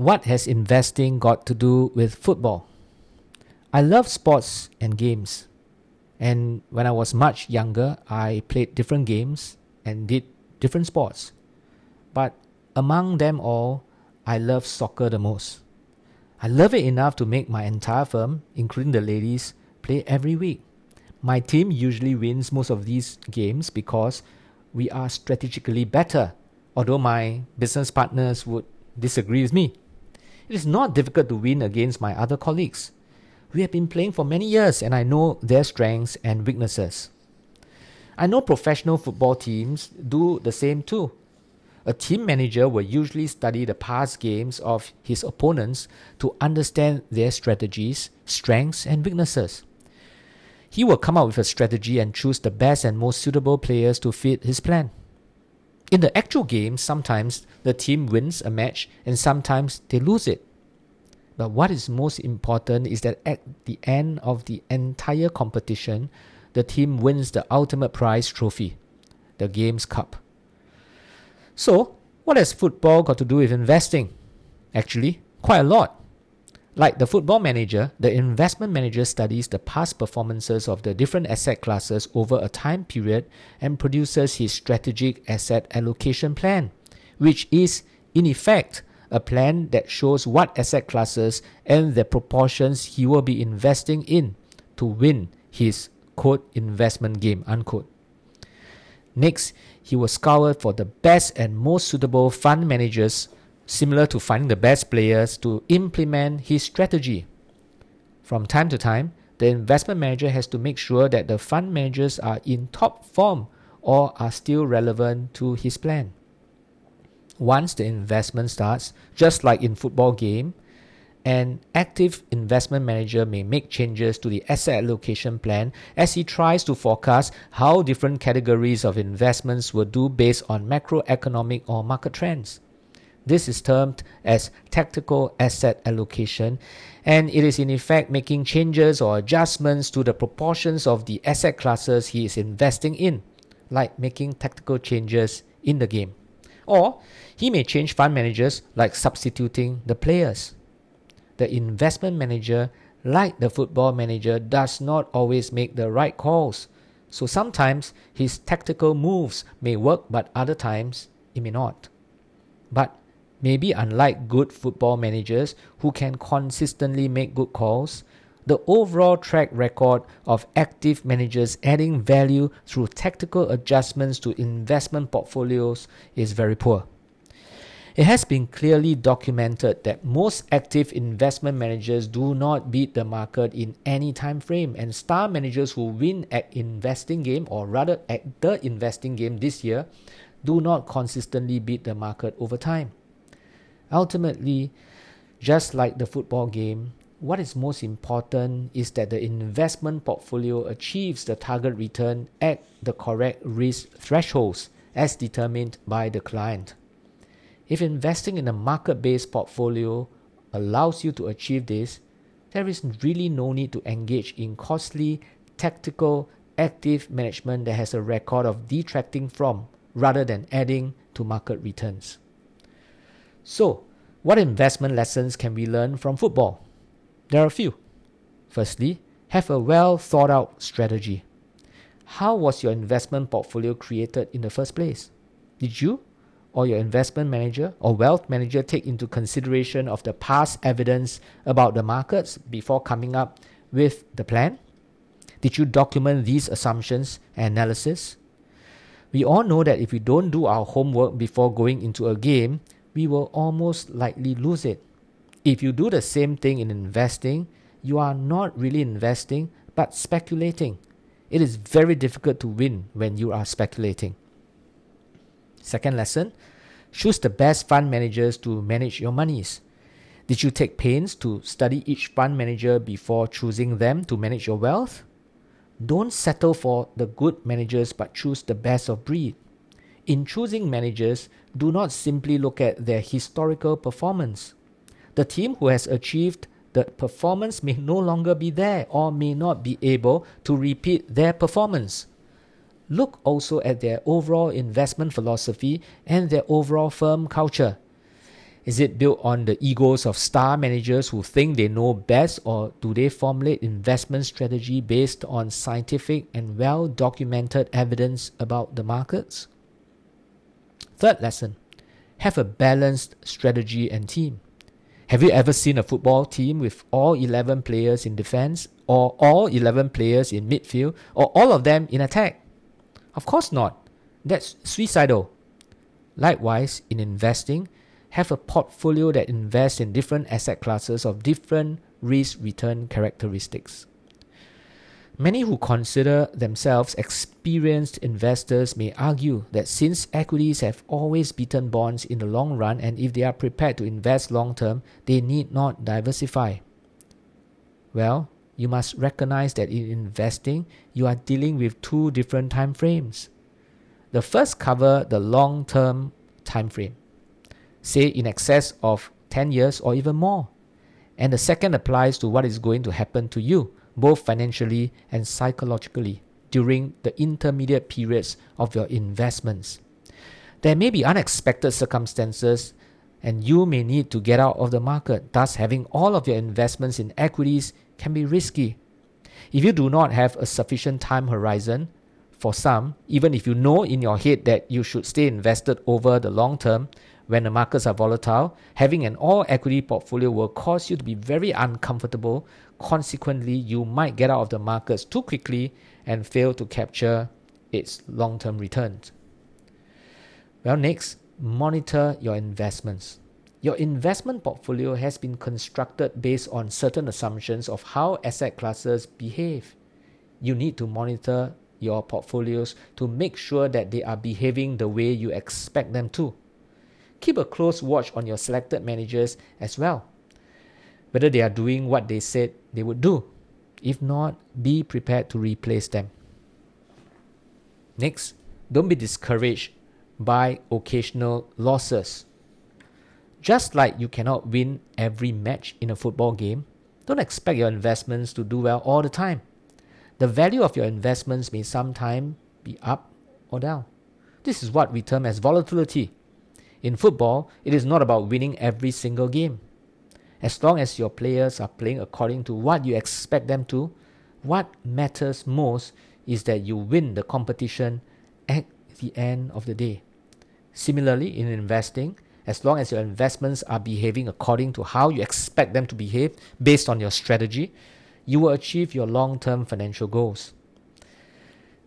What has investing got to do with football? I love sports and games. And when I was much younger, I played different games and did different sports. But among them all, I love soccer the most. I love it enough to make my entire firm, including the ladies, play every week. My team usually wins most of these games because we are strategically better, although my business partners would disagree with me. It is not difficult to win against my other colleagues. We have been playing for many years and I know their strengths and weaknesses. I know professional football teams do the same too. A team manager will usually study the past games of his opponents to understand their strategies, strengths, and weaknesses. He will come up with a strategy and choose the best and most suitable players to fit his plan. In the actual game, sometimes the team wins a match and sometimes they lose it. But what is most important is that at the end of the entire competition, the team wins the ultimate prize trophy, the Games Cup. So, what has football got to do with investing? Actually, quite a lot. Like the football manager, the investment manager studies the past performances of the different asset classes over a time period and produces his strategic asset allocation plan, which is, in effect, a plan that shows what asset classes and the proportions he will be investing in to win his quote investment game unquote. Next, he will scour for the best and most suitable fund managers similar to finding the best players to implement his strategy. From time to time, the investment manager has to make sure that the fund managers are in top form or are still relevant to his plan. Once the investment starts, just like in football game, an active investment manager may make changes to the asset allocation plan as he tries to forecast how different categories of investments will do based on macroeconomic or market trends. This is termed as tactical asset allocation, and it is in effect making changes or adjustments to the proportions of the asset classes he is investing in, like making tactical changes in the game. Or he may change fund managers, like substituting the players. The investment manager, like the football manager, does not always make the right calls. So sometimes his tactical moves may work, but other times it may not. But Maybe unlike good football managers who can consistently make good calls, the overall track record of active managers adding value through tactical adjustments to investment portfolios is very poor. It has been clearly documented that most active investment managers do not beat the market in any time frame and star managers who win at investing game or rather at the investing game this year do not consistently beat the market over time. Ultimately, just like the football game, what is most important is that the investment portfolio achieves the target return at the correct risk thresholds as determined by the client. If investing in a market based portfolio allows you to achieve this, there is really no need to engage in costly, tactical, active management that has a record of detracting from rather than adding to market returns. So, what investment lessons can we learn from football? There are a few. Firstly, have a well thought out strategy. How was your investment portfolio created in the first place? Did you or your investment manager or wealth manager take into consideration of the past evidence about the markets before coming up with the plan? Did you document these assumptions and analysis? We all know that if we don't do our homework before going into a game, we will almost likely lose it. If you do the same thing in investing, you are not really investing but speculating. It is very difficult to win when you are speculating. Second lesson choose the best fund managers to manage your monies. Did you take pains to study each fund manager before choosing them to manage your wealth? Don't settle for the good managers but choose the best of breed. In choosing managers, do not simply look at their historical performance. The team who has achieved the performance may no longer be there or may not be able to repeat their performance. Look also at their overall investment philosophy and their overall firm culture. Is it built on the egos of star managers who think they know best, or do they formulate investment strategy based on scientific and well documented evidence about the markets? Third lesson have a balanced strategy and team. Have you ever seen a football team with all 11 players in defense, or all 11 players in midfield, or all of them in attack? Of course not. That's suicidal. Likewise, in investing, have a portfolio that invests in different asset classes of different risk return characteristics. Many who consider themselves experienced investors may argue that since equities have always beaten bonds in the long run and if they are prepared to invest long term, they need not diversify. Well, you must recognize that in investing, you are dealing with two different time frames. The first cover the long term time frame say in excess of 10 years or even more. And the second applies to what is going to happen to you, both financially and psychologically, during the intermediate periods of your investments. There may be unexpected circumstances and you may need to get out of the market. Thus, having all of your investments in equities can be risky. If you do not have a sufficient time horizon, for some, even if you know in your head that you should stay invested over the long term, when the markets are volatile, having an all equity portfolio will cause you to be very uncomfortable. Consequently, you might get out of the markets too quickly and fail to capture its long term returns. Well, next, monitor your investments. Your investment portfolio has been constructed based on certain assumptions of how asset classes behave. You need to monitor your portfolios to make sure that they are behaving the way you expect them to keep a close watch on your selected managers as well, whether they are doing what they said they would do. If not, be prepared to replace them. Next, don't be discouraged by occasional losses. Just like you cannot win every match in a football game, don't expect your investments to do well all the time. The value of your investments may sometimes be up or down. This is what we term as volatility. In football, it is not about winning every single game. As long as your players are playing according to what you expect them to, what matters most is that you win the competition at the end of the day. Similarly, in investing, as long as your investments are behaving according to how you expect them to behave based on your strategy, you will achieve your long term financial goals.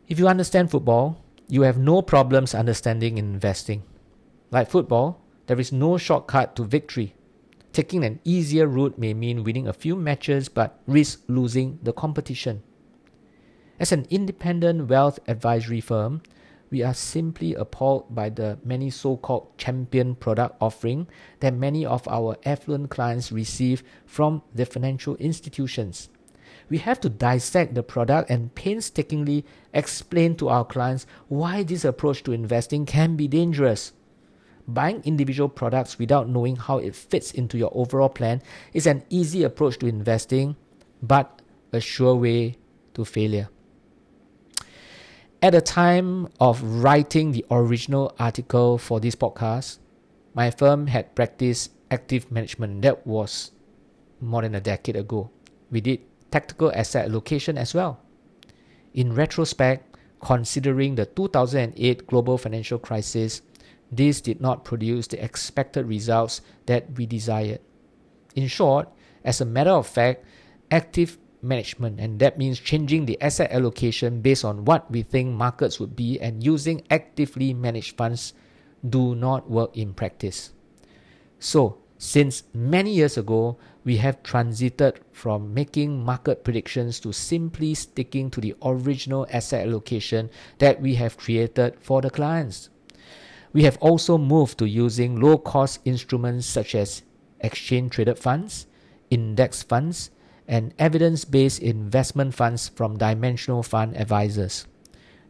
If you understand football, you have no problems understanding investing. Like football, there is no shortcut to victory. Taking an easier route may mean winning a few matches but risk losing the competition. As an independent wealth advisory firm, we are simply appalled by the many so called champion product offering that many of our affluent clients receive from the financial institutions. We have to dissect the product and painstakingly explain to our clients why this approach to investing can be dangerous. Buying individual products without knowing how it fits into your overall plan is an easy approach to investing, but a sure way to failure. At the time of writing the original article for this podcast, my firm had practiced active management. That was more than a decade ago. We did tactical asset allocation as well. In retrospect, considering the 2008 global financial crisis, this did not produce the expected results that we desired. In short, as a matter of fact, active management, and that means changing the asset allocation based on what we think markets would be and using actively managed funds, do not work in practice. So, since many years ago, we have transited from making market predictions to simply sticking to the original asset allocation that we have created for the clients. We have also moved to using low cost instruments such as exchange traded funds, index funds, and evidence based investment funds from dimensional fund advisors.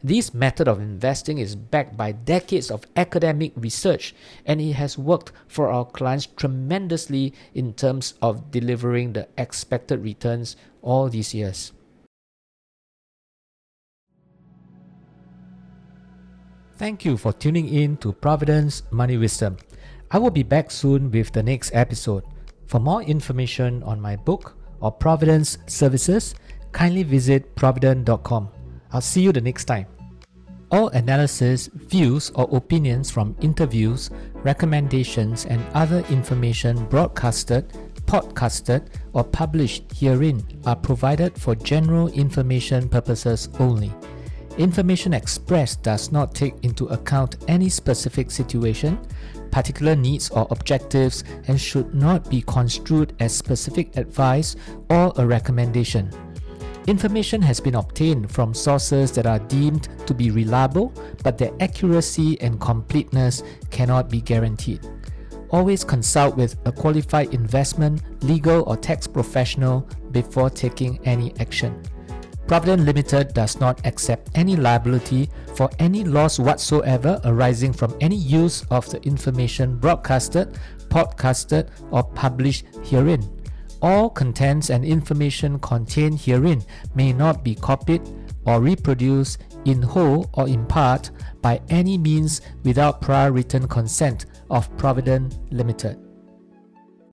This method of investing is backed by decades of academic research and it has worked for our clients tremendously in terms of delivering the expected returns all these years. Thank you for tuning in to Providend's Money Wisdom. I will be back soon with the next episode. For more information on my book or Providend's services, kindly visit providend.com. I'll see you the next time. All analysis, views, or opinions from interviews, recommendations, and other information broadcasted, podcasted, or published herein are provided for general information purposes only. Information expressed does not take into account any specific situation, particular needs or objectives, and should not be construed as specific advice or a recommendation. Information has been obtained from sources that are deemed to be reliable, but their accuracy and completeness cannot be guaranteed. Always consult with a qualified investment, legal, or tax professional before taking any action. Providend Limited does not accept any liability for any loss whatsoever arising from any use of the information broadcasted, podcasted, or published herein. All contents and information contained herein may not be copied or reproduced in whole or in part by any means without prior written consent of Providend Limited.